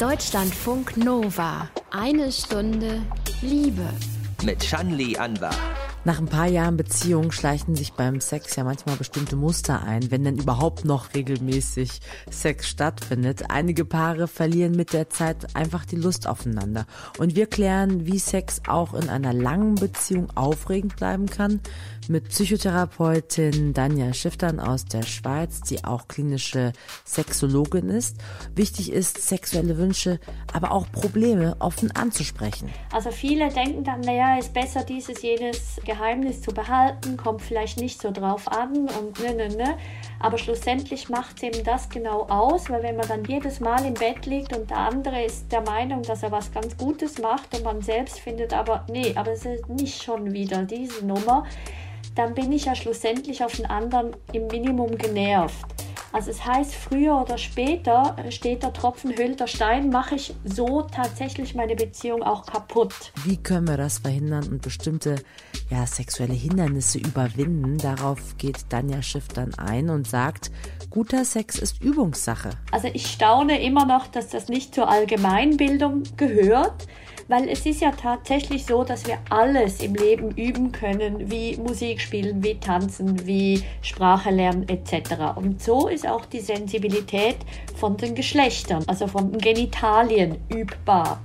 Deutschlandfunk Nova. Eine Stunde Liebe. Mit Shanli Anwar. Nach ein paar Jahren Beziehung schleichen sich beim Sex ja manchmal bestimmte Muster ein, wenn denn überhaupt noch regelmäßig Sex stattfindet. Einige Paare verlieren mit der Zeit einfach die Lust aufeinander. Und wir klären, wie Sex auch in einer langen Beziehung aufregend bleiben kann, mit Psychotherapeutin Danja Schiftern aus der Schweiz, die auch klinische Sexologin ist. Wichtig ist, sexuelle Wünsche, aber auch Probleme offen anzusprechen. Also viele denken dann, naja, ist besser dieses, jenes Geheimnis zu behalten, kommt vielleicht nicht so drauf an und ne, ne, ne. Aber schlussendlich macht es eben das genau aus, weil wenn man dann jedes Mal im Bett liegt und der andere ist der Meinung, dass er was ganz Gutes macht und man selbst findet aber, nee, aber es ist nicht schon wieder diese Nummer, dann bin ich ja schlussendlich auf den anderen im Minimum genervt. Also es heißt, früher oder später steht der Tropfen hüllt der Stein, mache ich so tatsächlich meine Beziehung auch kaputt. Wie können wir das verhindern und bestimmte ja, sexuelle Hindernisse überwinden? Darauf geht Danja Schiff dann ein und sagt, guter Sex ist Übungssache. Also ich staune immer noch, dass das nicht zur Allgemeinbildung gehört weil es ist ja tatsächlich so, dass wir alles im Leben üben können, wie Musik spielen, wie tanzen, wie Sprache lernen etc. Und so ist auch die Sensibilität von den Geschlechtern, also von den Genitalien übbar.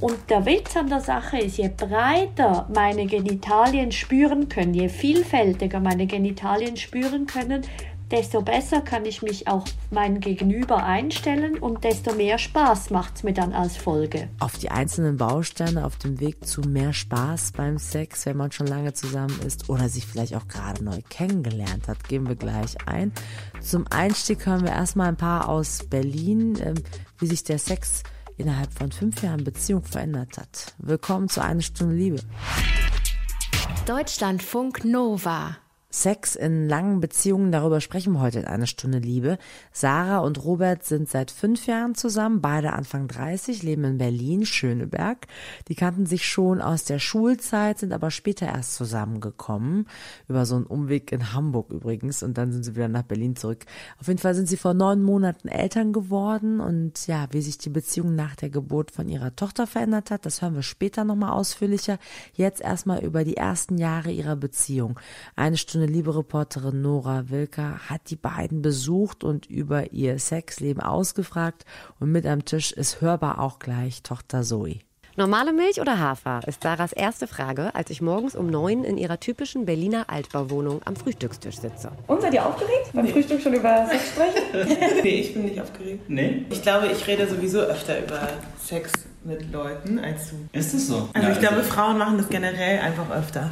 Und der Witz an der Sache ist, je breiter meine Genitalien spüren können, je vielfältiger meine Genitalien spüren können, desto besser kann ich mich auch mein Gegenüber einstellen und desto mehr Spaß macht es mir dann als Folge. Auf die einzelnen Bausteine auf dem Weg zu mehr Spaß beim Sex, wenn man schon lange zusammen ist oder sich vielleicht auch gerade neu kennengelernt hat, gehen wir gleich ein. Zum Einstieg hören wir erstmal ein paar aus Berlin, ähm, wie sich der Sex innerhalb von fünf Jahren Beziehung verändert hat. Willkommen zu Eine Stunde Liebe. Deutschlandfunk Nova. Sex in langen Beziehungen, darüber sprechen wir heute in einer Stunde Liebe. Sarah und Robert sind seit fünf Jahren zusammen, beide Anfang 30, leben in Berlin, Schöneberg. Die kannten sich schon aus der Schulzeit, sind aber später erst zusammengekommen. Über so einen Umweg in Hamburg übrigens und dann sind sie wieder nach Berlin zurück. Auf jeden Fall sind sie vor neun Monaten Eltern geworden und ja, wie sich die Beziehung nach der Geburt von ihrer Tochter verändert hat, das hören wir später nochmal ausführlicher. Jetzt erstmal über die ersten Jahre ihrer Beziehung. Eine Stunde unsere liebe Reporterin Nora Wilker hat die beiden besucht und über ihr Sexleben ausgefragt und mit am Tisch ist hörbar auch gleich Tochter Zoe. Normale Milch oder Hafer ist Sarahs erste Frage, als ich morgens um neun in ihrer typischen Berliner Altbauwohnung am Frühstückstisch sitze. Und seid ihr aufgeregt? Beim nee. Frühstück schon über Sex sprechen? nee, ich bin nicht aufgeregt. Nee? Ich glaube, ich rede sowieso öfter über Sex mit Leuten als du. Ist es so? Also ja, ich glaube, Frauen machen das generell einfach öfter.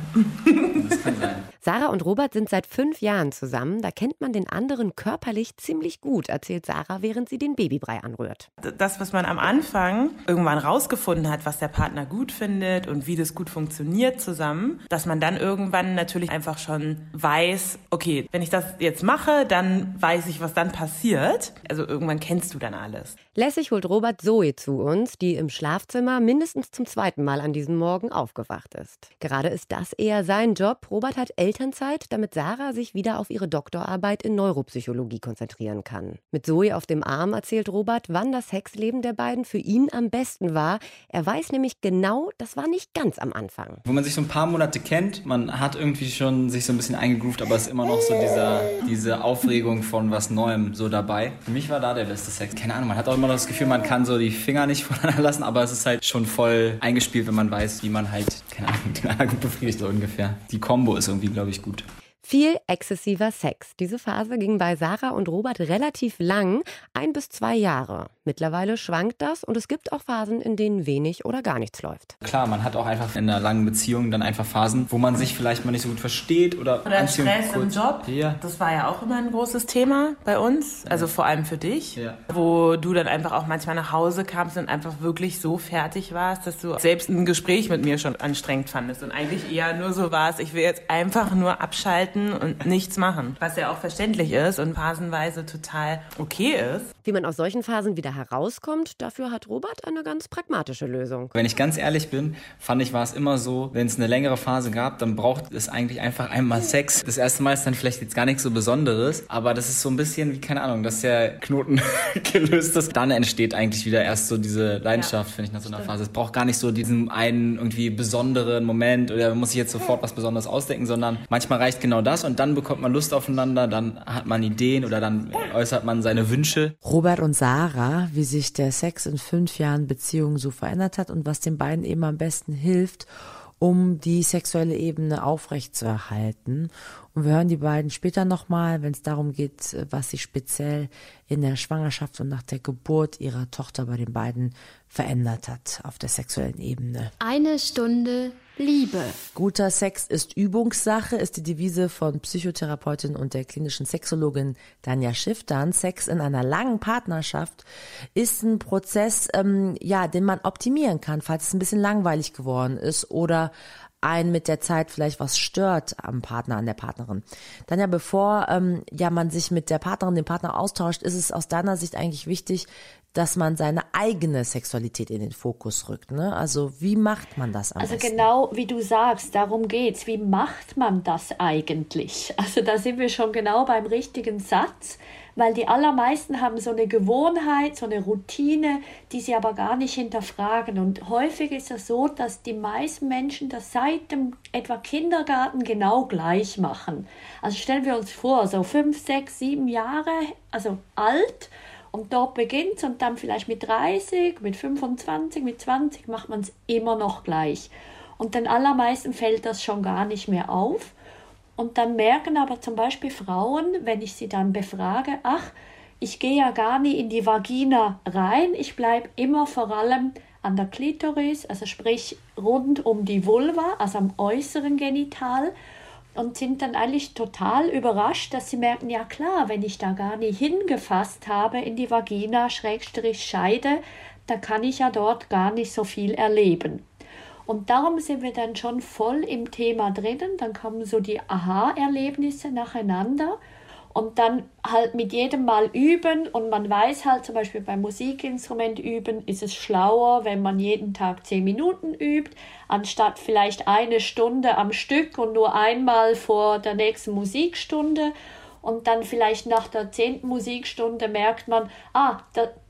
Das kann sein. Sarah und Robert sind seit fünf Jahren zusammen. Da kennt man den anderen körperlich ziemlich gut, erzählt Sarah, während sie den Babybrei anrührt. Das, was man am Anfang irgendwann rausgefunden hat, was der Partner gut findet und wie das gut funktioniert zusammen, dass man dann irgendwann natürlich einfach schon weiß, okay, wenn ich das jetzt mache, dann weiß ich, was dann passiert. Also irgendwann kennst du dann alles. Lässig holt Robert Zoe zu uns, die im Schlafzimmer mindestens zum zweiten Mal an diesem Morgen aufgewacht ist. Gerade ist das eher sein Job. Robert hat Eltern Elternzeit, damit Sarah sich wieder auf ihre Doktorarbeit in Neuropsychologie konzentrieren kann. Mit Zoe auf dem Arm erzählt Robert, wann das Sexleben der beiden für ihn am besten war. Er weiß nämlich genau, das war nicht ganz am Anfang. Wo man sich so ein paar Monate kennt, man hat irgendwie schon sich so ein bisschen eingegroovt, aber es ist immer noch so dieser, diese Aufregung von was Neuem so dabei. Für mich war da der beste Sex. Keine Ahnung, man hat auch immer das Gefühl, man kann so die Finger nicht voneinander aber es ist halt schon voll eingespielt, wenn man weiß, wie man halt, keine Ahnung, den gut befriedigt so ungefähr. Die Combo ist irgendwie, glaube ich, gut. Viel exzessiver Sex. Diese Phase ging bei Sarah und Robert relativ lang, ein bis zwei Jahre. Mittlerweile schwankt das und es gibt auch Phasen, in denen wenig oder gar nichts läuft. Klar, man hat auch einfach in einer langen Beziehung dann einfach Phasen, wo man sich vielleicht mal nicht so gut versteht oder oder Stress kurz. im Job. Ja. Das war ja auch immer ein großes Thema bei uns, also vor allem für dich, ja. wo du dann einfach auch manchmal nach Hause kamst und einfach wirklich so fertig warst, dass du selbst ein Gespräch mit mir schon anstrengend fandest und eigentlich eher nur so warst, ich will jetzt einfach nur abschalten und nichts machen, was ja auch verständlich ist und phasenweise total okay ist. Wie man aus solchen Phasen wieder herauskommt, dafür hat Robert eine ganz pragmatische Lösung. Wenn ich ganz ehrlich bin, fand ich, war es immer so, wenn es eine längere Phase gab, dann braucht es eigentlich einfach einmal Sex. Das erste Mal ist dann vielleicht jetzt gar nichts so Besonderes, aber das ist so ein bisschen wie, keine Ahnung, dass der Knoten gelöst ist. Dann entsteht eigentlich wieder erst so diese Leidenschaft, ja, finde ich, nach so einer Phase. Es braucht gar nicht so diesen einen irgendwie besonderen Moment oder man muss sich jetzt sofort was Besonderes ausdenken, sondern manchmal reicht genau das und dann bekommt man Lust aufeinander, dann hat man Ideen oder dann äußert man seine Wünsche. Robert und Sarah, wie sich der Sex in fünf Jahren Beziehung so verändert hat und was den beiden eben am besten hilft, um die sexuelle Ebene aufrechtzuerhalten. Und wir hören die beiden später nochmal, wenn es darum geht, was sich speziell in der Schwangerschaft und nach der Geburt ihrer Tochter bei den beiden verändert hat auf der sexuellen Ebene. Eine Stunde Liebe. Guter Sex ist Übungssache, ist die Devise von Psychotherapeutin und der klinischen Sexologin Danja Schifftan. Sex in einer langen Partnerschaft ist ein Prozess, ähm, ja, den man optimieren kann, falls es ein bisschen langweilig geworden ist oder einen mit der Zeit vielleicht was stört am Partner, an der Partnerin. Dann ja, bevor ähm, ja man sich mit der Partnerin, dem Partner austauscht, ist es aus deiner Sicht eigentlich wichtig, dass man seine eigene Sexualität in den Fokus rückt. Ne? Also wie macht man das am Also besten? genau wie du sagst, darum geht's. Wie macht man das eigentlich? Also da sind wir schon genau beim richtigen Satz weil die allermeisten haben so eine Gewohnheit, so eine Routine, die sie aber gar nicht hinterfragen. Und häufig ist es so, dass die meisten Menschen das seit dem etwa Kindergarten genau gleich machen. Also stellen wir uns vor, so fünf, sechs, sieben Jahre, also alt. Und dort beginnt es und dann vielleicht mit 30, mit 25, mit 20 macht man es immer noch gleich. Und den allermeisten fällt das schon gar nicht mehr auf. Und dann merken aber zum Beispiel Frauen, wenn ich sie dann befrage, ach, ich gehe ja gar nie in die Vagina rein, ich bleibe immer vor allem an der Klitoris, also sprich rund um die Vulva, also am äußeren Genital und sind dann eigentlich total überrascht, dass sie merken, ja klar, wenn ich da gar nie hingefasst habe in die Vagina, Schrägstrich Scheide, dann kann ich ja dort gar nicht so viel erleben. Und darum sind wir dann schon voll im Thema drinnen. Dann kommen so die Aha-Erlebnisse nacheinander. Und dann halt mit jedem Mal üben. Und man weiß halt zum Beispiel beim Musikinstrument üben, ist es schlauer, wenn man jeden Tag zehn Minuten übt, anstatt vielleicht eine Stunde am Stück und nur einmal vor der nächsten Musikstunde und dann vielleicht nach der zehnten Musikstunde merkt man, ah,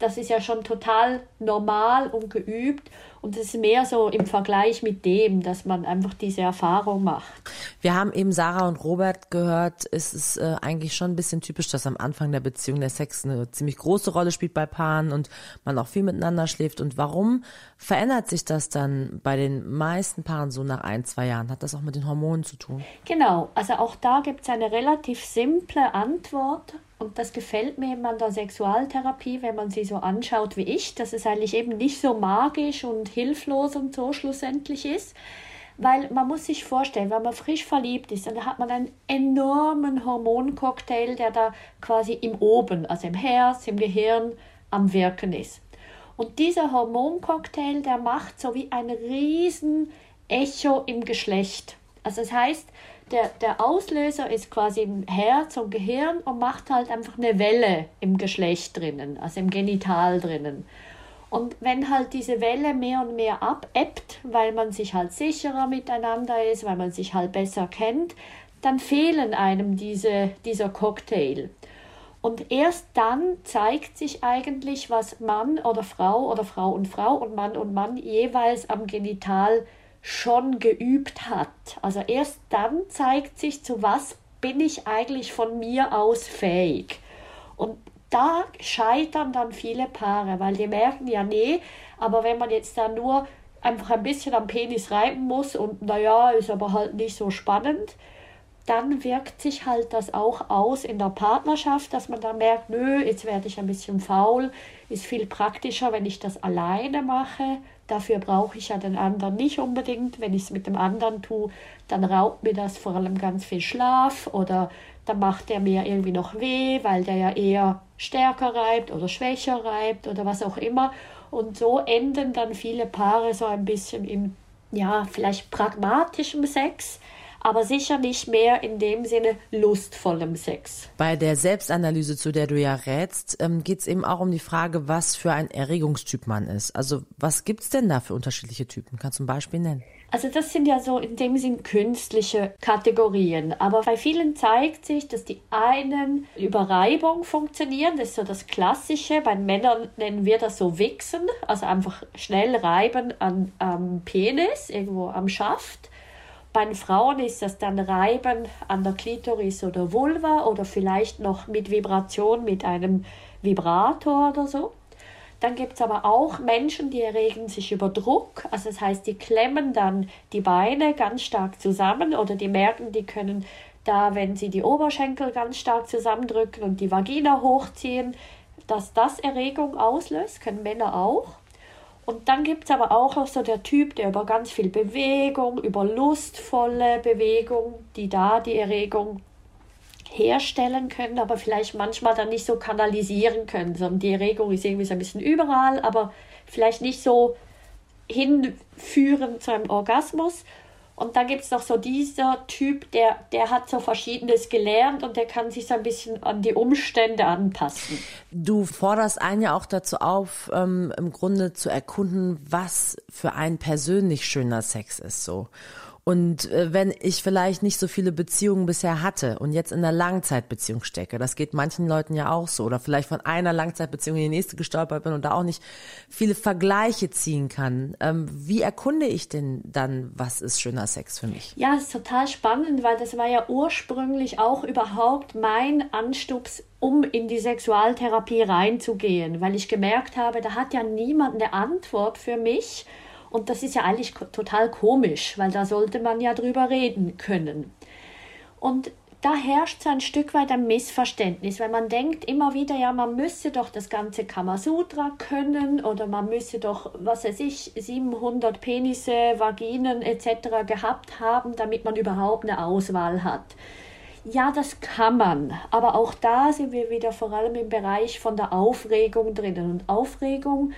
das ist ja schon total normal und geübt und es ist mehr so im Vergleich mit dem, dass man einfach diese Erfahrung macht. Wir haben eben Sarah und Robert gehört, es ist äh, eigentlich schon ein bisschen typisch, dass am Anfang der Beziehung der Sex eine ziemlich große Rolle spielt bei Paaren und man auch viel miteinander schläft. Und warum verändert sich das dann bei den meisten Paaren so nach ein, zwei Jahren? Hat das auch mit den Hormonen zu tun? Genau, also auch da gibt es eine relativ simple Antwort. Und das gefällt mir eben an der Sexualtherapie, wenn man sie so anschaut wie ich, dass es eigentlich eben nicht so magisch und hilflos und so schlussendlich ist. Weil man muss sich vorstellen, wenn man frisch verliebt ist, dann hat man einen enormen Hormoncocktail, der da quasi im Oben, also im Herz, im Gehirn am Wirken ist. Und dieser Hormoncocktail, der macht so wie ein riesen Echo im Geschlecht. Also das heißt, der, der Auslöser ist quasi im Herz und Gehirn und macht halt einfach eine Welle im Geschlecht drinnen, also im Genital drinnen. Und wenn halt diese Welle mehr und mehr abebbt, weil man sich halt sicherer miteinander ist, weil man sich halt besser kennt, dann fehlen einem diese, dieser Cocktail. Und erst dann zeigt sich eigentlich, was Mann oder Frau oder Frau und Frau und Mann und Mann jeweils am Genital schon geübt hat. Also erst dann zeigt sich, zu was bin ich eigentlich von mir aus fähig. Und da scheitern dann viele Paare, weil die merken ja, nee, aber wenn man jetzt da nur einfach ein bisschen am Penis reiben muss und naja, ist aber halt nicht so spannend, dann wirkt sich halt das auch aus in der Partnerschaft, dass man dann merkt, nö, jetzt werde ich ein bisschen faul, ist viel praktischer, wenn ich das alleine mache Dafür brauche ich ja den anderen nicht unbedingt. Wenn ich es mit dem anderen tue, dann raubt mir das vor allem ganz viel Schlaf oder dann macht der mir irgendwie noch weh, weil der ja eher stärker reibt oder schwächer reibt oder was auch immer. Und so enden dann viele Paare so ein bisschen im, ja, vielleicht pragmatischen Sex, aber sicher nicht mehr in dem Sinne lustvollem Sex. Bei der Selbstanalyse, zu der du ja rätst, ähm, geht es eben auch um die Frage, was für ein Erregungstyp man ist. Also was gibt es denn da für unterschiedliche Typen? Kannst du ein Beispiel nennen? Also das sind ja so in dem Sinn künstliche Kategorien. Aber bei vielen zeigt sich, dass die einen über Reibung funktionieren. Das ist so das Klassische. Bei Männern nennen wir das so Wichsen, also einfach schnell reiben an, am Penis, irgendwo am Schaft. Bei den Frauen ist das dann Reiben an der Klitoris oder Vulva oder vielleicht noch mit Vibration mit einem Vibrator oder so. Dann gibt es aber auch Menschen, die erregen sich über Druck. Also das heißt, die klemmen dann die Beine ganz stark zusammen oder die merken, die können da, wenn sie die Oberschenkel ganz stark zusammendrücken und die Vagina hochziehen, dass das Erregung auslöst, können Männer auch. Und dann gibt es aber auch noch so der Typ, der über ganz viel Bewegung, über lustvolle Bewegung, die da die Erregung herstellen können, aber vielleicht manchmal dann nicht so kanalisieren können, sondern die Erregung ist irgendwie so ein bisschen überall, aber vielleicht nicht so hinführen zu einem Orgasmus. Und dann gibt es noch so dieser Typ, der, der hat so Verschiedenes gelernt und der kann sich so ein bisschen an die Umstände anpassen. Du forderst einen ja auch dazu auf, ähm, im Grunde zu erkunden, was für einen persönlich schöner Sex ist so. Und äh, wenn ich vielleicht nicht so viele Beziehungen bisher hatte und jetzt in einer Langzeitbeziehung stecke, das geht manchen Leuten ja auch so, oder vielleicht von einer Langzeitbeziehung in die nächste gestolpert bin und da auch nicht viele Vergleiche ziehen kann, ähm, wie erkunde ich denn dann, was ist schöner Sex für mich? Ja, ist total spannend, weil das war ja ursprünglich auch überhaupt mein Anstups um in die Sexualtherapie reinzugehen, weil ich gemerkt habe, da hat ja niemand eine Antwort für mich und das ist ja eigentlich total komisch, weil da sollte man ja drüber reden können. Und da herrscht so ein Stück weit ein Missverständnis, weil man denkt immer wieder, ja, man müsse doch das ganze Kamasutra können oder man müsse doch, was weiß ich, 700 Penisse, Vaginen etc. gehabt haben, damit man überhaupt eine Auswahl hat. Ja, das kann man, aber auch da sind wir wieder vor allem im Bereich von der Aufregung drinnen und Aufregung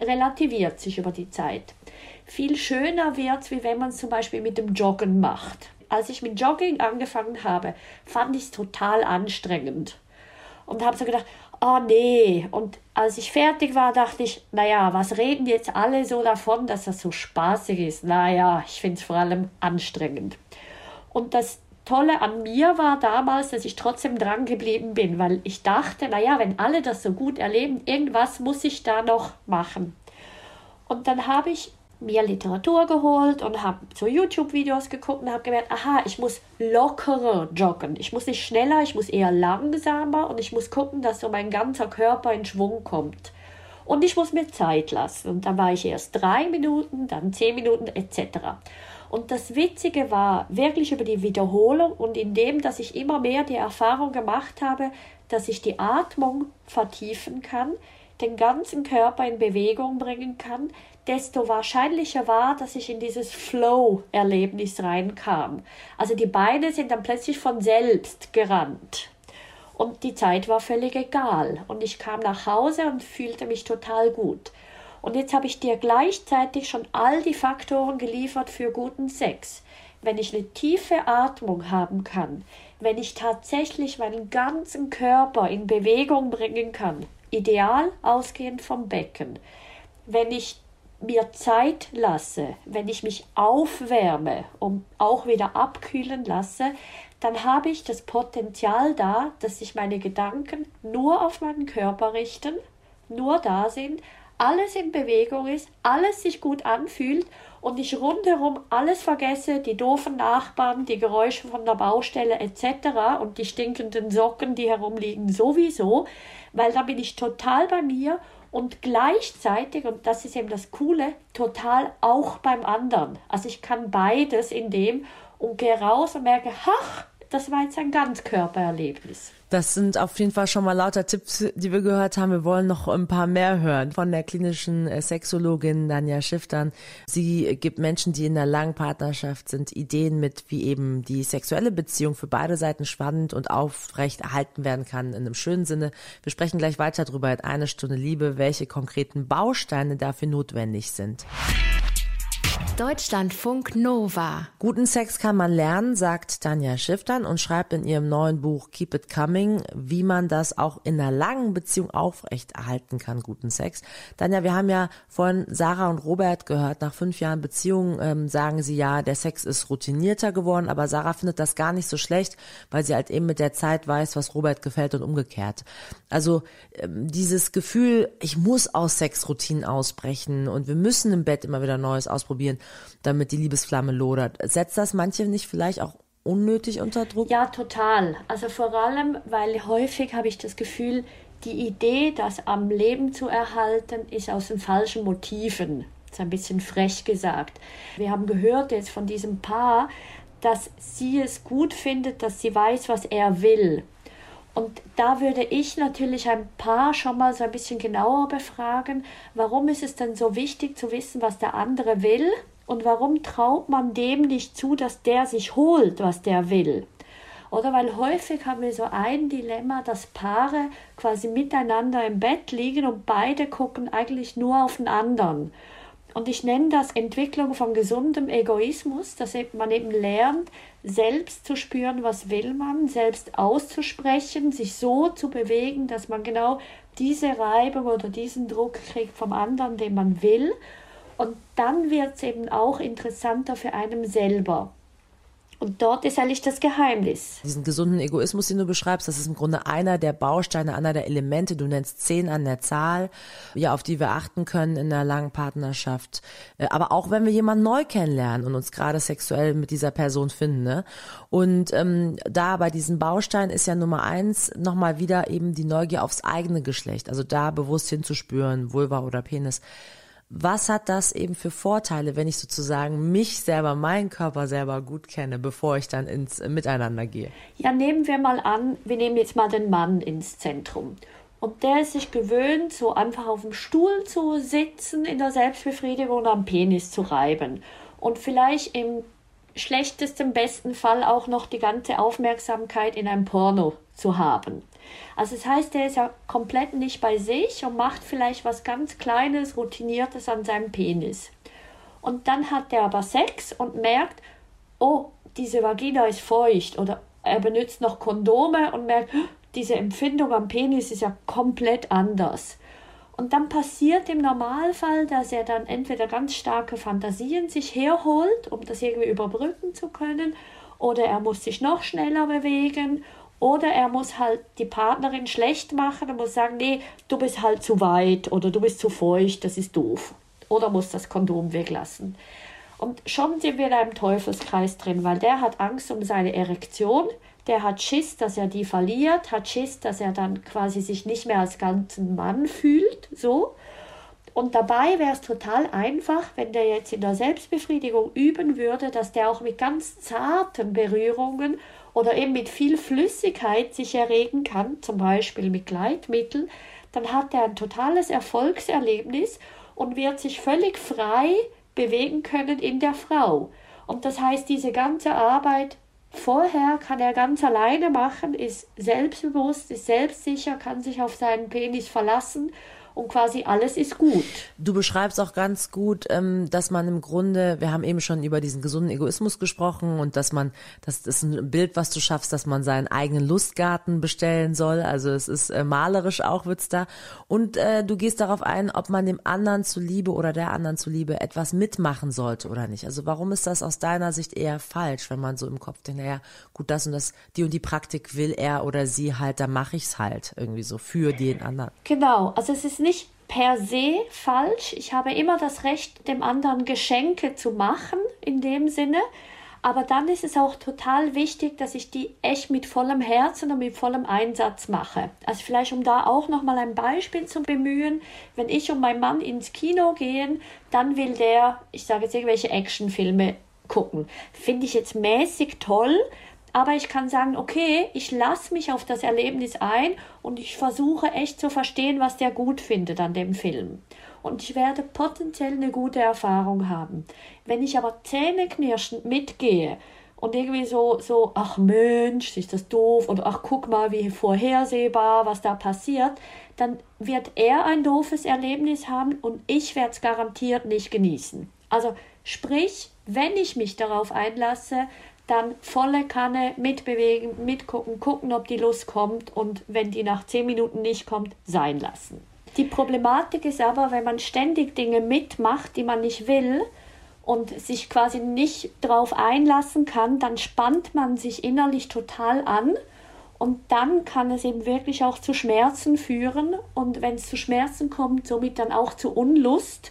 relativiert sich über die Zeit. Viel schöner wird wie wenn man es zum Beispiel mit dem Joggen macht. Als ich mit Jogging angefangen habe, fand ich es total anstrengend. Und habe so gedacht, oh nee. Und als ich fertig war, dachte ich, naja, was reden jetzt alle so davon, dass das so spaßig ist? Naja, ich finde es vor allem anstrengend. Und das Tolle an mir war damals, dass ich trotzdem dran geblieben bin, weil ich dachte, naja, wenn alle das so gut erleben, irgendwas muss ich da noch machen. Und dann habe ich mir Literatur geholt und habe so YouTube-Videos geguckt und habe gemerkt, aha, ich muss lockerer joggen. Ich muss nicht schneller, ich muss eher langsamer und ich muss gucken, dass so mein ganzer Körper in Schwung kommt. Und ich muss mir Zeit lassen. Und dann war ich erst drei Minuten, dann zehn Minuten etc. Und das Witzige war wirklich über die Wiederholung und in dem, dass ich immer mehr die Erfahrung gemacht habe, dass ich die Atmung vertiefen kann, den ganzen Körper in Bewegung bringen kann, desto wahrscheinlicher war, dass ich in dieses Flow-Erlebnis reinkam. Also die Beine sind dann plötzlich von selbst gerannt. Und die Zeit war völlig egal. Und ich kam nach Hause und fühlte mich total gut. Und jetzt habe ich dir gleichzeitig schon all die Faktoren geliefert für guten Sex. Wenn ich eine tiefe Atmung haben kann, wenn ich tatsächlich meinen ganzen Körper in Bewegung bringen kann, ideal ausgehend vom Becken, wenn ich mir Zeit lasse, wenn ich mich aufwärme und auch wieder abkühlen lasse, dann habe ich das Potenzial da, dass sich meine Gedanken nur auf meinen Körper richten, nur da sind, alles in Bewegung ist, alles sich gut anfühlt und ich rundherum alles vergesse, die doofen Nachbarn, die Geräusche von der Baustelle etc. und die stinkenden Socken, die herumliegen sowieso, weil da bin ich total bei mir und gleichzeitig, und das ist eben das Coole, total auch beim anderen. Also ich kann beides in dem und gehe raus und merke, ach, das war jetzt ein Ganzkörpererlebnis. Das sind auf jeden Fall schon mal lauter Tipps, die wir gehört haben. Wir wollen noch ein paar mehr hören von der klinischen äh, Sexologin Danja Schiftern. Sie gibt Menschen, die in einer langen Partnerschaft sind, Ideen mit, wie eben die sexuelle Beziehung für beide Seiten spannend und aufrecht erhalten werden kann in einem schönen Sinne. Wir sprechen gleich weiter darüber in eine Stunde Liebe, welche konkreten Bausteine dafür notwendig sind. Deutschlandfunk Nova. Guten Sex kann man lernen, sagt Tanja Schiff dann und schreibt in ihrem neuen Buch Keep It Coming, wie man das auch in einer langen Beziehung aufrechterhalten kann, guten Sex. Tanja, wir haben ja vorhin Sarah und Robert gehört, nach fünf Jahren Beziehung ähm, sagen sie ja, der Sex ist routinierter geworden, aber Sarah findet das gar nicht so schlecht, weil sie halt eben mit der Zeit weiß, was Robert gefällt und umgekehrt. Also ähm, dieses Gefühl, ich muss aus Sexroutinen ausbrechen und wir müssen im Bett immer wieder Neues ausprobieren, damit die Liebesflamme lodert. Setzt das manche nicht vielleicht auch unnötig unter Druck? Ja, total. Also vor allem, weil häufig habe ich das Gefühl, die Idee, das am Leben zu erhalten, ist aus den falschen Motiven. Das ist ein bisschen frech gesagt. Wir haben gehört jetzt von diesem Paar, dass sie es gut findet, dass sie weiß, was er will. Und da würde ich natürlich ein paar schon mal so ein bisschen genauer befragen, warum ist es denn so wichtig zu wissen, was der andere will und warum traut man dem nicht zu, dass der sich holt, was der will. Oder weil häufig haben wir so ein Dilemma, dass Paare quasi miteinander im Bett liegen und beide gucken eigentlich nur auf den anderen. Und ich nenne das Entwicklung von gesundem Egoismus, dass man eben lernt, selbst zu spüren, was will man, selbst auszusprechen, sich so zu bewegen, dass man genau diese Reibung oder diesen Druck kriegt vom anderen, den man will. Und dann wird es eben auch interessanter für einen selber. Und dort ist eigentlich das Geheimnis. Diesen gesunden Egoismus, den du beschreibst, das ist im Grunde einer der Bausteine, einer der Elemente, du nennst zehn an der Zahl, ja, auf die wir achten können in einer langen Partnerschaft. Äh, aber auch wenn wir jemanden neu kennenlernen und uns gerade sexuell mit dieser Person finden. Ne? Und ähm, da bei diesem Baustein ist ja Nummer eins nochmal wieder eben die Neugier aufs eigene Geschlecht. Also da bewusst hinzuspüren, Vulva oder Penis was hat das eben für Vorteile, wenn ich sozusagen mich selber, meinen Körper selber gut kenne, bevor ich dann ins Miteinander gehe? Ja, nehmen wir mal an, wir nehmen jetzt mal den Mann ins Zentrum. Und der ist sich gewöhnt, so einfach auf dem Stuhl zu sitzen, in der Selbstbefriedigung und am Penis zu reiben. Und vielleicht im schlechtesten, besten Fall auch noch die ganze Aufmerksamkeit in einem Porno zu haben. Also das heißt, er ist ja komplett nicht bei sich und macht vielleicht was ganz Kleines, Routiniertes an seinem Penis. Und dann hat er aber Sex und merkt, oh, diese Vagina ist feucht oder er benutzt noch Kondome und merkt, diese Empfindung am Penis ist ja komplett anders. Und dann passiert im Normalfall, dass er dann entweder ganz starke Fantasien sich herholt, um das irgendwie überbrücken zu können, oder er muss sich noch schneller bewegen, oder er muss halt die Partnerin schlecht machen und muss sagen, nee, du bist halt zu weit oder du bist zu feucht, das ist doof. Oder muss das Kondom weglassen. Und schon sind wir in einem Teufelskreis drin, weil der hat Angst um seine Erektion, der hat Schiss, dass er die verliert, hat Schiss, dass er dann quasi sich nicht mehr als ganzen Mann fühlt, so. Und dabei wäre es total einfach, wenn der jetzt in der Selbstbefriedigung üben würde, dass der auch mit ganz zarten Berührungen oder eben mit viel Flüssigkeit sich erregen kann, zum Beispiel mit Gleitmittel, dann hat er ein totales Erfolgserlebnis und wird sich völlig frei bewegen können in der Frau. Und das heißt, diese ganze Arbeit vorher kann er ganz alleine machen, ist selbstbewusst, ist selbstsicher, kann sich auf seinen Penis verlassen und quasi alles ist gut. Du beschreibst auch ganz gut, ähm, dass man im Grunde, wir haben eben schon über diesen gesunden Egoismus gesprochen und dass man, das ist ein Bild, was du schaffst, dass man seinen eigenen Lustgarten bestellen soll. Also es ist äh, malerisch auch wird's da. Und äh, du gehst darauf ein, ob man dem anderen zuliebe oder der anderen zuliebe etwas mitmachen sollte oder nicht. Also warum ist das aus deiner Sicht eher falsch, wenn man so im Kopf denkt, naja, gut, das und das, die und die Praktik will er oder sie halt, dann mache ich's halt irgendwie so für den anderen. Genau, also es ist nicht per se falsch. Ich habe immer das Recht, dem anderen Geschenke zu machen, in dem Sinne. Aber dann ist es auch total wichtig, dass ich die echt mit vollem Herzen und mit vollem Einsatz mache. Also vielleicht um da auch noch mal ein Beispiel zu bemühen, wenn ich und mein Mann ins Kino gehen, dann will der, ich sage jetzt irgendwelche Actionfilme gucken. Finde ich jetzt mäßig toll, aber ich kann sagen, okay, ich lasse mich auf das Erlebnis ein und ich versuche echt zu verstehen, was der gut findet an dem Film. Und ich werde potenziell eine gute Erfahrung haben. Wenn ich aber zähneknirschend mitgehe und irgendwie so, so, ach Mensch, ist das doof oder ach guck mal, wie vorhersehbar, was da passiert, dann wird er ein doofes Erlebnis haben und ich werde es garantiert nicht genießen. Also sprich, wenn ich mich darauf einlasse, dann volle Kanne mitbewegen, mitgucken, gucken, ob die Lust kommt und wenn die nach zehn Minuten nicht kommt, sein lassen. Die Problematik ist aber, wenn man ständig Dinge mitmacht, die man nicht will und sich quasi nicht darauf einlassen kann, dann spannt man sich innerlich total an und dann kann es eben wirklich auch zu Schmerzen führen und wenn es zu Schmerzen kommt, somit dann auch zu Unlust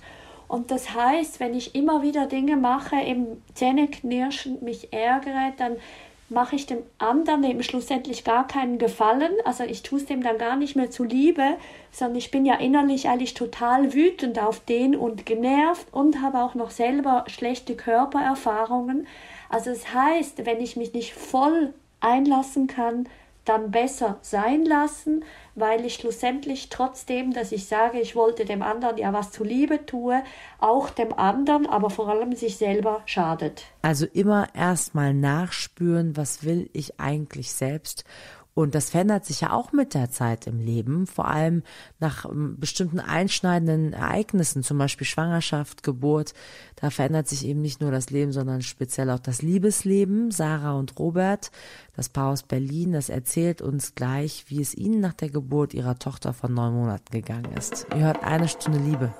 und das heißt, wenn ich immer wieder Dinge mache, im Zähneknirschen mich ärgere, dann mache ich dem anderen eben schlussendlich gar keinen Gefallen. Also ich tue es dem dann gar nicht mehr zuliebe, sondern ich bin ja innerlich eigentlich total wütend auf den und genervt und habe auch noch selber schlechte Körpererfahrungen. Also es das heißt, wenn ich mich nicht voll einlassen kann, dann besser sein lassen, weil ich schlussendlich trotzdem, dass ich sage, ich wollte dem anderen ja was zuliebe tue, auch dem anderen, aber vor allem sich selber schadet. Also immer erstmal nachspüren, was will ich eigentlich selbst und das verändert sich ja auch mit der Zeit im Leben, vor allem nach ähm, bestimmten einschneidenden Ereignissen, zum Beispiel Schwangerschaft, Geburt. Da verändert sich eben nicht nur das Leben, sondern speziell auch das Liebesleben. Sarah und Robert, das Paar aus Berlin, das erzählt uns gleich, wie es ihnen nach der Geburt ihrer Tochter von neun Monaten gegangen ist. Ihr hört eine Stunde Liebe.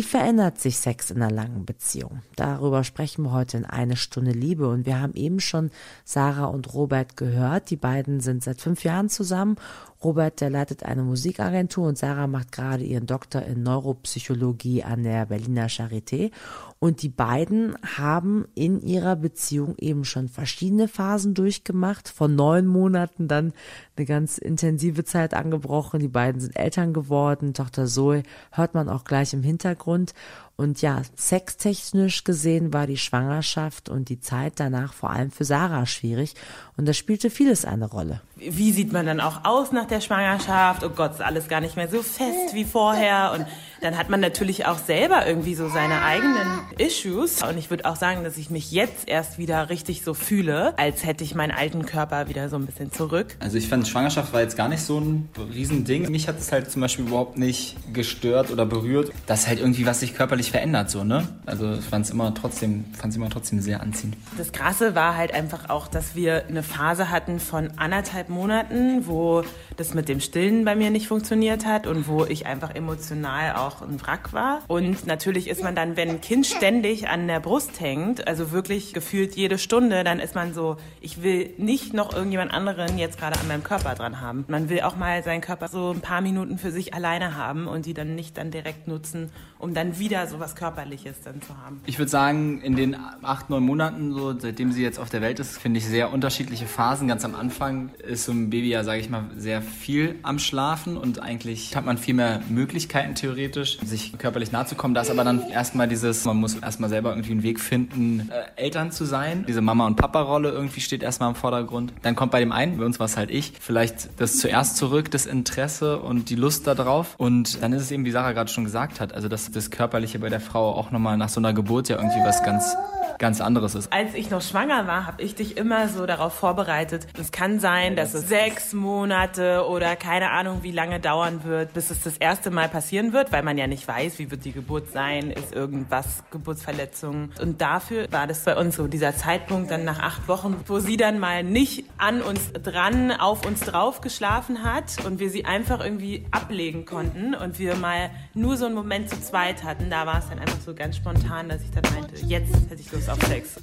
Wie verändert sich Sex in einer langen Beziehung? Darüber sprechen wir heute in eine Stunde Liebe und wir haben eben schon Sarah und Robert gehört. Die beiden sind seit fünf Jahren zusammen Robert, der leitet eine Musikagentur und Sarah macht gerade ihren Doktor in Neuropsychologie an der Berliner Charité. Und die beiden haben in ihrer Beziehung eben schon verschiedene Phasen durchgemacht. Von neun Monaten dann eine ganz intensive Zeit angebrochen. Die beiden sind Eltern geworden. Tochter Zoe hört man auch gleich im Hintergrund. Und ja, sextechnisch gesehen war die Schwangerschaft und die Zeit danach vor allem für Sarah schwierig. Und da spielte vieles eine Rolle. Wie sieht man dann auch aus nach der Schwangerschaft? Oh Gott, ist alles gar nicht mehr so fest wie vorher. Und dann hat man natürlich auch selber irgendwie so seine eigenen Issues. Und ich würde auch sagen, dass ich mich jetzt erst wieder richtig so fühle, als hätte ich meinen alten Körper wieder so ein bisschen zurück. Also ich fand, Schwangerschaft war jetzt gar nicht so ein Riesending. Mich hat es halt zum Beispiel überhaupt nicht gestört oder berührt. Das ist halt irgendwie, was sich körperlich verändert, so, ne? Also ich fand es immer trotzdem, fand immer trotzdem sehr anziehend. Das Krasse war halt einfach auch, dass wir eine Phase hatten von anderthalb Monaten, wo das mit dem Stillen bei mir nicht funktioniert hat und wo ich einfach emotional auch ein Wrack war. Und natürlich ist man dann, wenn ein Kind ständig an der Brust hängt, also wirklich gefühlt jede Stunde, dann ist man so, ich will nicht noch irgendjemand anderen jetzt gerade an meinem Körper dran haben. Man will auch mal seinen Körper so ein paar Minuten für sich alleine haben und die dann nicht dann direkt nutzen, um dann wieder so was Körperliches dann zu haben. Ich würde sagen, in den acht, neun Monaten, so, seitdem sie jetzt auf der Welt ist, finde ich sehr unterschiedliche Phasen. Ganz am Anfang ist so ein Baby ja, sage ich mal, sehr viel am Schlafen und eigentlich hat man viel mehr Möglichkeiten theoretisch, sich körperlich nahe zu kommen. Da ist aber dann erstmal dieses, man muss erstmal selber irgendwie einen Weg finden, äh, Eltern zu sein. Diese Mama- und Papa-Rolle irgendwie steht erstmal im Vordergrund. Dann kommt bei dem einen, bei uns war es halt ich, vielleicht das zuerst zurück, das Interesse und die Lust darauf. Und dann ist es eben, wie Sarah gerade schon gesagt hat, also das das Körperliche bei der Frau auch nochmal nach so einer Geburt ja irgendwie was ganz ganz anderes ist. Als ich noch schwanger war, habe ich dich immer so darauf vorbereitet. Es kann sein, dass es sechs Monate oder keine Ahnung, wie lange dauern wird, bis es das erste Mal passieren wird, weil man ja nicht weiß, wie wird die Geburt sein, ist irgendwas Geburtsverletzung. Und dafür war das bei uns so dieser Zeitpunkt dann nach acht Wochen, wo sie dann mal nicht an uns dran, auf uns drauf geschlafen hat und wir sie einfach irgendwie ablegen konnten und wir mal nur so einen Moment zu zweit hatten. Da war es dann einfach so ganz spontan, dass ich dann meinte, jetzt hätte ich Lust auf Sex.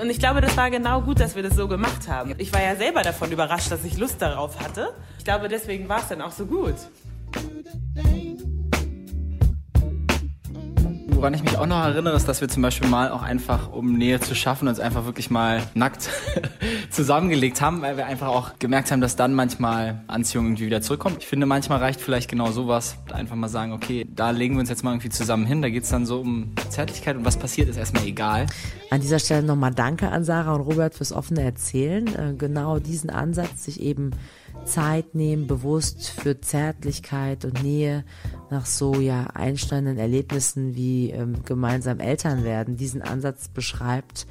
Und ich glaube, das war genau gut, dass wir das so gemacht haben. Ich war ja selber davon überrascht, dass ich Lust darauf hatte. Ich glaube, deswegen war es dann auch so gut woran ich mich auch noch erinnere, ist, dass wir zum Beispiel mal auch einfach, um Nähe zu schaffen, uns einfach wirklich mal nackt zusammengelegt haben, weil wir einfach auch gemerkt haben, dass dann manchmal Anziehung irgendwie wieder zurückkommt. Ich finde, manchmal reicht vielleicht genau sowas. Einfach mal sagen, okay, da legen wir uns jetzt mal irgendwie zusammen hin. Da geht es dann so um Zärtlichkeit und was passiert, ist erstmal egal. An dieser Stelle nochmal Danke an Sarah und Robert fürs offene Erzählen. Äh, genau diesen Ansatz, sich eben Zeit nehmen, bewusst für Zärtlichkeit und Nähe nach so ja einschneidenden Erlebnissen wie ähm, gemeinsam Eltern werden. Diesen Ansatz beschreibt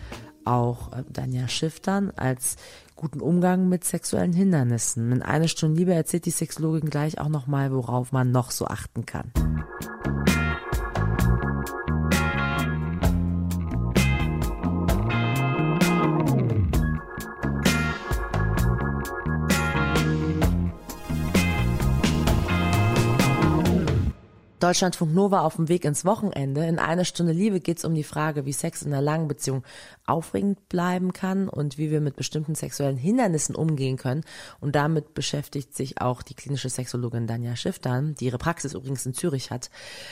auch äh, Danja Schiftern als guten Umgang mit sexuellen Hindernissen. In einer Stunde Liebe erzählt die Sexologin gleich auch nochmal, worauf man noch so achten kann. Deutschlandfunk Nova auf dem Weg ins Wochenende. In einer Stunde Liebe geht es um die Frage, wie Sex in einer langen Beziehung aufregend bleiben kann und wie wir mit bestimmten sexuellen Hindernissen umgehen können. Und damit beschäftigt sich auch die klinische Sexologin Danja Schiftern, die ihre Praxis übrigens in Zürich hat.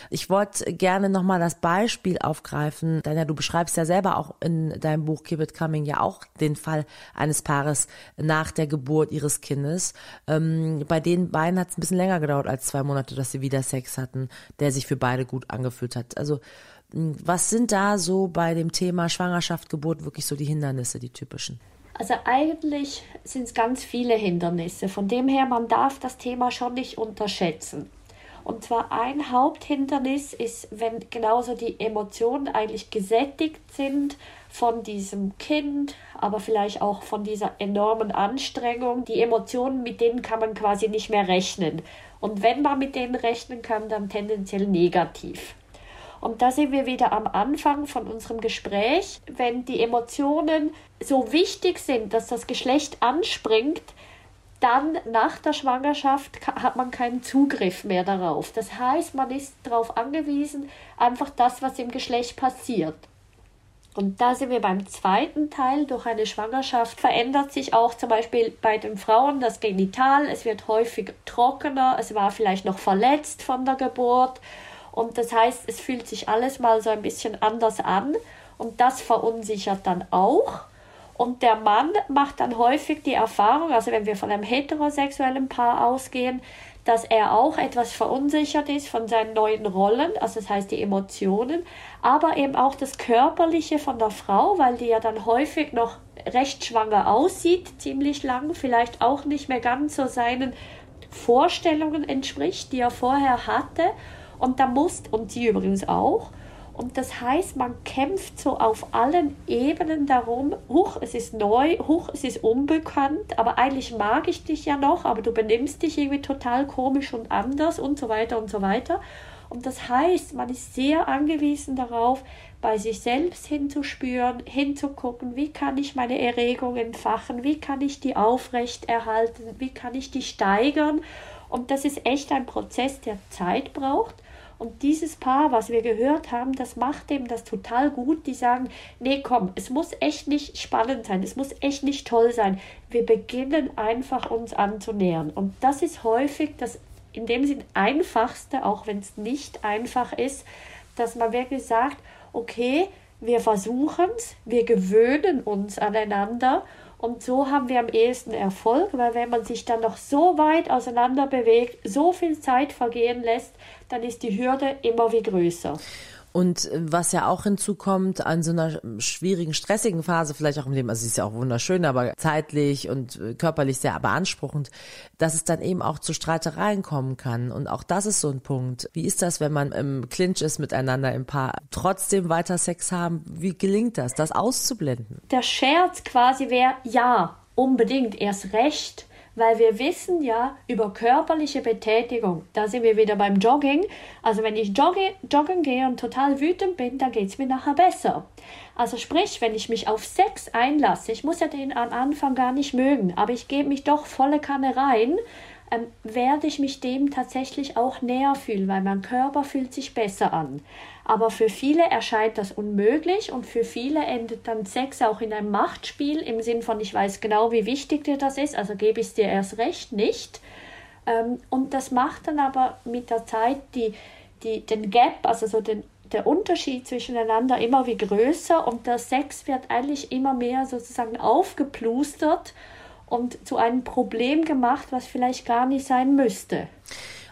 Ich wollte gerne nochmal das Beispiel aufgreifen. Danja, du beschreibst ja selber auch in deinem Buch Keep It Coming ja auch den Fall eines Paares nach der Geburt ihres Kindes. Ähm, bei den beiden hat es ein bisschen länger gedauert als zwei Monate, dass sie wieder Sex hatten der sich für beide gut angefühlt hat. Also was sind da so bei dem Thema Schwangerschaft, Geburt wirklich so die Hindernisse, die typischen? Also eigentlich sind es ganz viele Hindernisse. Von dem her, man darf das Thema schon nicht unterschätzen. Und zwar ein Haupthindernis ist, wenn genauso die Emotionen eigentlich gesättigt sind von diesem Kind, aber vielleicht auch von dieser enormen Anstrengung. Die Emotionen, mit denen kann man quasi nicht mehr rechnen. Und wenn man mit denen rechnen kann, dann tendenziell negativ. Und da sind wir wieder am Anfang von unserem Gespräch. Wenn die Emotionen so wichtig sind, dass das Geschlecht anspringt, dann nach der Schwangerschaft hat man keinen Zugriff mehr darauf. Das heißt, man ist darauf angewiesen, einfach das, was im Geschlecht passiert. Und da sind wir beim zweiten Teil. Durch eine Schwangerschaft verändert sich auch zum Beispiel bei den Frauen das Genital. Es wird häufig trockener. Es war vielleicht noch verletzt von der Geburt. Und das heißt, es fühlt sich alles mal so ein bisschen anders an. Und das verunsichert dann auch. Und der Mann macht dann häufig die Erfahrung, also wenn wir von einem heterosexuellen Paar ausgehen, dass er auch etwas verunsichert ist von seinen neuen Rollen, also das heißt die Emotionen, aber eben auch das Körperliche von der Frau, weil die ja dann häufig noch recht schwanger aussieht, ziemlich lang, vielleicht auch nicht mehr ganz so seinen Vorstellungen entspricht, die er vorher hatte. Und da muss, und sie übrigens auch, und das heißt, man kämpft so auf allen Ebenen darum, huch, es ist neu, huch, es ist unbekannt, aber eigentlich mag ich dich ja noch, aber du benimmst dich irgendwie total komisch und anders und so weiter und so weiter. Und das heißt, man ist sehr angewiesen darauf, bei sich selbst hinzuspüren, hinzugucken, wie kann ich meine Erregung entfachen, wie kann ich die aufrechterhalten, wie kann ich die steigern. Und das ist echt ein Prozess, der Zeit braucht. Und dieses Paar, was wir gehört haben, das macht dem das total gut. Die sagen, nee, komm, es muss echt nicht spannend sein, es muss echt nicht toll sein. Wir beginnen einfach uns anzunähern. Und das ist häufig das in dem Sinn einfachste, auch wenn es nicht einfach ist, dass man wirklich sagt, okay, wir versuchen es, wir gewöhnen uns aneinander und so haben wir am ehesten Erfolg, weil wenn man sich dann noch so weit auseinander bewegt, so viel Zeit vergehen lässt, dann ist die Hürde immer wie größer. Und äh, was ja auch hinzukommt an so einer schwierigen, stressigen Phase, vielleicht auch im Leben, also sie ist ja auch wunderschön, aber zeitlich und äh, körperlich sehr beanspruchend, dass es dann eben auch zu Streitereien kommen kann. Und auch das ist so ein Punkt. Wie ist das, wenn man im Clinch ist miteinander im Paar, trotzdem weiter Sex haben? Wie gelingt das, das auszublenden? Der Scherz quasi wäre, ja, unbedingt, erst recht weil wir wissen ja über körperliche Betätigung, da sind wir wieder beim Jogging. Also wenn ich jogge, joggen gehe und total wütend bin, dann geht es mir nachher besser. Also sprich, wenn ich mich auf Sex einlasse, ich muss ja den am Anfang gar nicht mögen, aber ich gebe mich doch volle Kanne rein, ähm, werde ich mich dem tatsächlich auch näher fühlen, weil mein Körper fühlt sich besser an. Aber für viele erscheint das unmöglich und für viele endet dann Sex auch in einem Machtspiel im Sinn von, ich weiß genau, wie wichtig dir das ist, also gebe ich es dir erst recht nicht. Ähm, und das macht dann aber mit der Zeit die, die, den Gap, also so den, der Unterschied zwischeneinander immer wie größer und der Sex wird eigentlich immer mehr sozusagen aufgeplustert und zu einem Problem gemacht, was vielleicht gar nicht sein müsste.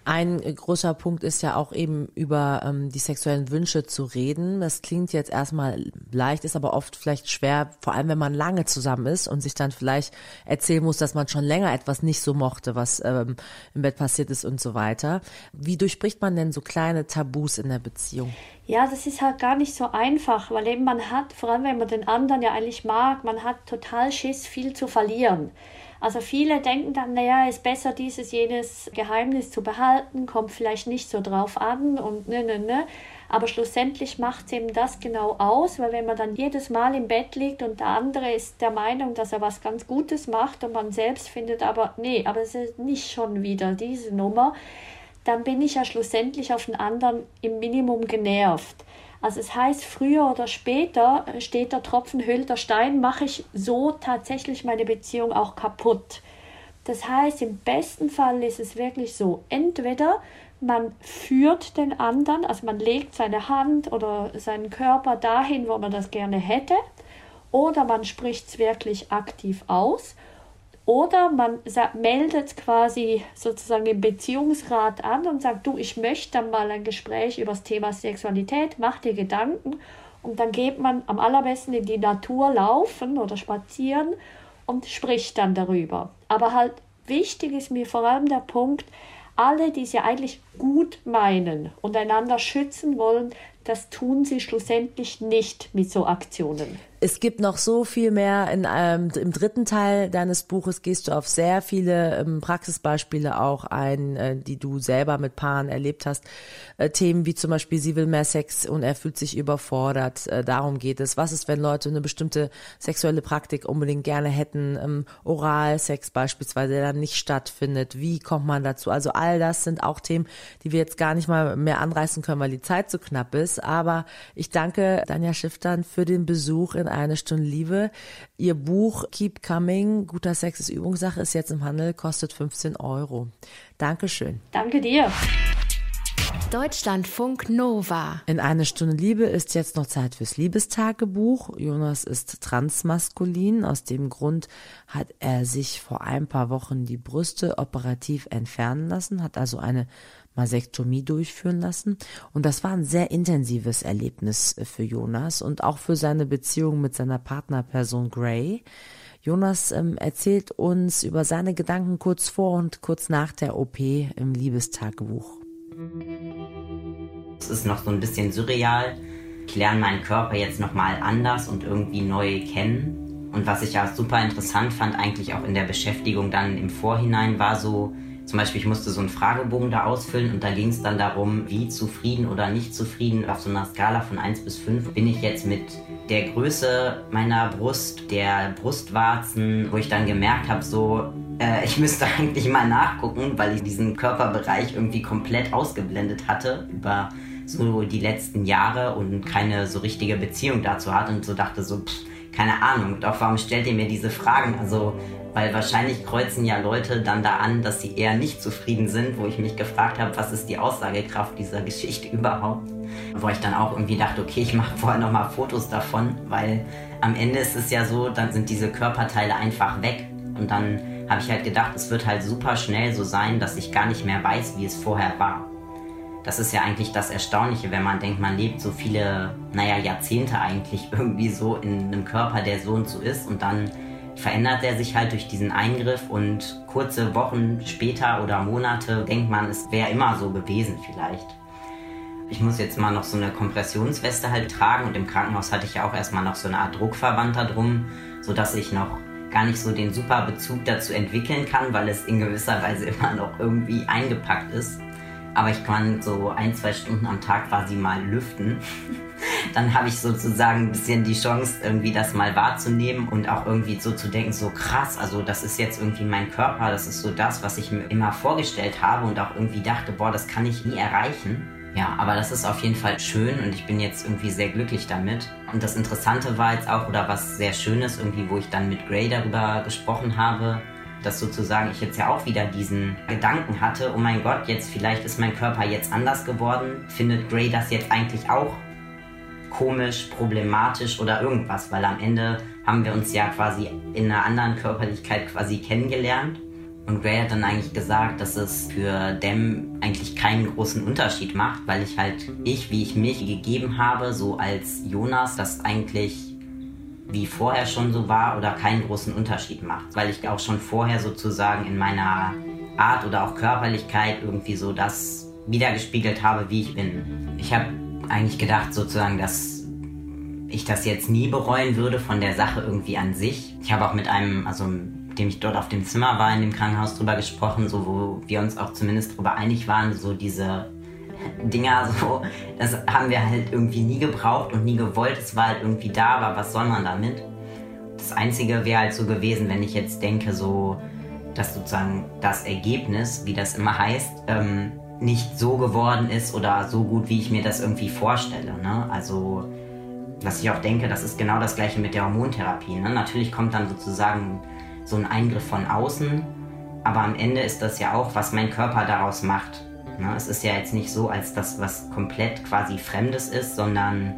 Ein großer Punkt ist ja auch eben über ähm, die sexuellen Wünsche zu reden. Das klingt jetzt erstmal leicht, ist aber oft vielleicht schwer, vor allem wenn man lange zusammen ist und sich dann vielleicht erzählen muss, dass man schon länger etwas nicht so mochte, was ähm, im Bett passiert ist und so weiter. Wie durchbricht man denn so kleine Tabus in der Beziehung? Ja, das ist halt gar nicht so einfach, weil eben man hat, vor allem wenn man den anderen ja eigentlich mag, man hat total Schiss, viel zu verlieren. Also viele denken dann, naja, ist besser dieses, jenes Geheimnis zu behalten, kommt vielleicht nicht so drauf an und ne, ne, ne. Aber schlussendlich macht es eben das genau aus, weil wenn man dann jedes Mal im Bett liegt und der andere ist der Meinung, dass er was ganz Gutes macht und man selbst findet aber, nee, aber es ist nicht schon wieder diese Nummer, dann bin ich ja schlussendlich auf den anderen im Minimum genervt. Also es heißt, früher oder später steht der Tropfen hüllt der Stein, mache ich so tatsächlich meine Beziehung auch kaputt. Das heißt, im besten Fall ist es wirklich so, entweder man führt den anderen, also man legt seine Hand oder seinen Körper dahin, wo man das gerne hätte, oder man spricht es wirklich aktiv aus oder man meldet quasi sozusagen den Beziehungsrat an und sagt, du, ich möchte dann mal ein Gespräch über das Thema Sexualität, mach dir Gedanken und dann geht man am allerbesten in die Natur laufen oder spazieren und spricht dann darüber. Aber halt wichtig ist mir vor allem der Punkt, alle, die es ja eigentlich gut meinen und einander schützen wollen, das tun sie schlussendlich nicht mit so Aktionen. Es gibt noch so viel mehr. In, ähm, Im dritten Teil deines Buches gehst du auf sehr viele ähm, Praxisbeispiele auch ein, äh, die du selber mit Paaren erlebt hast. Äh, Themen wie zum Beispiel, sie will mehr Sex und er fühlt sich überfordert. Äh, darum geht es. Was ist, wenn Leute eine bestimmte sexuelle Praktik unbedingt gerne hätten? Ähm, Oralsex beispielsweise, der dann nicht stattfindet. Wie kommt man dazu? Also all das sind auch Themen, die wir jetzt gar nicht mal mehr anreißen können, weil die Zeit zu knapp ist. Aber ich danke Danja Schiftern für den Besuch in eine Stunde Liebe. Ihr Buch Keep Coming, guter Sex ist Übungssache, ist jetzt im Handel, kostet 15 Euro. Dankeschön. Danke dir. Deutschlandfunk Nova. In eine Stunde Liebe ist jetzt noch Zeit fürs Liebestagebuch. Jonas ist transmaskulin. Aus dem Grund hat er sich vor ein paar Wochen die Brüste operativ entfernen lassen, hat also eine Masektomie durchführen lassen. Und das war ein sehr intensives Erlebnis für Jonas und auch für seine Beziehung mit seiner Partnerperson Gray. Jonas ähm, erzählt uns über seine Gedanken kurz vor und kurz nach der OP im Liebestagebuch. Es ist noch so ein bisschen surreal. Ich lerne meinen Körper jetzt nochmal anders und irgendwie neu kennen. Und was ich ja super interessant fand, eigentlich auch in der Beschäftigung dann im Vorhinein, war so, zum Beispiel, ich musste so einen Fragebogen da ausfüllen und da ging es dann darum, wie zufrieden oder nicht zufrieden auf so einer Skala von 1 bis 5 bin ich jetzt mit der Größe meiner Brust, der Brustwarzen, wo ich dann gemerkt habe, so, äh, ich müsste eigentlich mal nachgucken, weil ich diesen Körperbereich irgendwie komplett ausgeblendet hatte über so die letzten Jahre und keine so richtige Beziehung dazu hatte und so dachte so, pff, keine Ahnung, doch warum stellt ihr mir diese Fragen? Also weil wahrscheinlich kreuzen ja Leute dann da an, dass sie eher nicht zufrieden sind, wo ich mich gefragt habe, was ist die Aussagekraft dieser Geschichte überhaupt. Wo ich dann auch irgendwie dachte, okay, ich mache vorher nochmal Fotos davon, weil am Ende ist es ja so, dann sind diese Körperteile einfach weg. Und dann habe ich halt gedacht, es wird halt super schnell so sein, dass ich gar nicht mehr weiß, wie es vorher war. Das ist ja eigentlich das Erstaunliche, wenn man denkt, man lebt so viele, naja, Jahrzehnte eigentlich irgendwie so in einem Körper, der so und so ist und dann verändert er sich halt durch diesen Eingriff und kurze Wochen später oder Monate denkt man, es wäre immer so gewesen vielleicht. Ich muss jetzt mal noch so eine Kompressionsweste halt tragen und im Krankenhaus hatte ich ja auch erstmal noch so eine Art Druckverband da drum, sodass ich noch gar nicht so den super Bezug dazu entwickeln kann, weil es in gewisser Weise immer noch irgendwie eingepackt ist. Aber ich kann so ein, zwei Stunden am Tag quasi mal lüften. Dann habe ich sozusagen ein bisschen die Chance, irgendwie das mal wahrzunehmen und auch irgendwie so zu denken, so krass, also das ist jetzt irgendwie mein Körper, das ist so das, was ich mir immer vorgestellt habe und auch irgendwie dachte, boah, das kann ich nie erreichen. Ja, aber das ist auf jeden Fall schön und ich bin jetzt irgendwie sehr glücklich damit. Und das Interessante war jetzt auch, oder was sehr Schönes, irgendwie, wo ich dann mit Gray darüber gesprochen habe, dass sozusagen ich jetzt ja auch wieder diesen Gedanken hatte, oh mein Gott, jetzt vielleicht ist mein Körper jetzt anders geworden. Findet Gray das jetzt eigentlich auch komisch, problematisch oder irgendwas, weil am Ende haben wir uns ja quasi in einer anderen Körperlichkeit quasi kennengelernt. Und Gray hat dann eigentlich gesagt, dass es für Dem eigentlich keinen großen Unterschied macht, weil ich halt ich, wie ich mich gegeben habe, so als Jonas, das eigentlich wie vorher schon so war oder keinen großen Unterschied macht, weil ich auch schon vorher sozusagen in meiner Art oder auch Körperlichkeit irgendwie so das wiedergespiegelt habe, wie ich bin. Ich habe eigentlich gedacht sozusagen, dass ich das jetzt nie bereuen würde von der Sache irgendwie an sich. Ich habe auch mit einem, also dem ich dort auf dem Zimmer war in dem Krankenhaus drüber gesprochen, so wo wir uns auch zumindest darüber einig waren, so diese Dinger, so, das haben wir halt irgendwie nie gebraucht und nie gewollt. Es war halt irgendwie da, aber was soll man damit? Das Einzige wäre halt so gewesen, wenn ich jetzt denke, so, dass sozusagen das Ergebnis, wie das immer heißt, ähm, nicht so geworden ist oder so gut, wie ich mir das irgendwie vorstelle. Ne? Also, was ich auch denke, das ist genau das gleiche mit der Hormontherapie. Ne? Natürlich kommt dann sozusagen so ein Eingriff von außen, aber am Ende ist das ja auch, was mein Körper daraus macht. Ne? Es ist ja jetzt nicht so, als das was komplett quasi Fremdes ist, sondern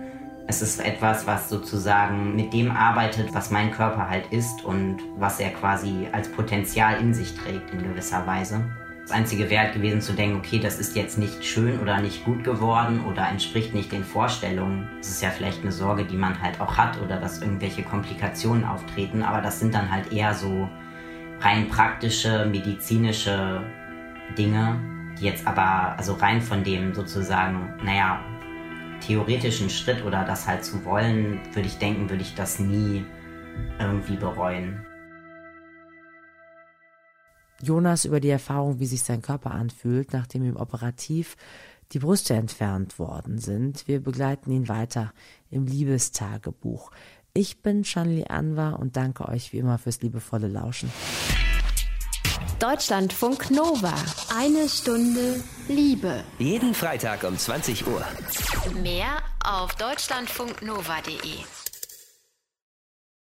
es ist etwas, was sozusagen mit dem arbeitet, was mein Körper halt ist und was er quasi als Potenzial in sich trägt in gewisser Weise. Das einzige Wert gewesen zu denken, okay, das ist jetzt nicht schön oder nicht gut geworden oder entspricht nicht den Vorstellungen. Das ist ja vielleicht eine Sorge, die man halt auch hat oder dass irgendwelche Komplikationen auftreten, aber das sind dann halt eher so rein praktische, medizinische Dinge, jetzt aber, also rein von dem sozusagen, naja, theoretischen Schritt oder das halt zu wollen, würde ich denken, würde ich das nie irgendwie bereuen. Jonas über die Erfahrung, wie sich sein Körper anfühlt, nachdem ihm operativ die Brüste entfernt worden sind. Wir begleiten ihn weiter im Liebestagebuch. Ich bin Shanli Anwar und danke euch wie immer fürs liebevolle Lauschen. Deutschlandfunk Nova. Eine Stunde Liebe. Jeden Freitag um 20 Uhr. Mehr auf deutschlandfunknova.de.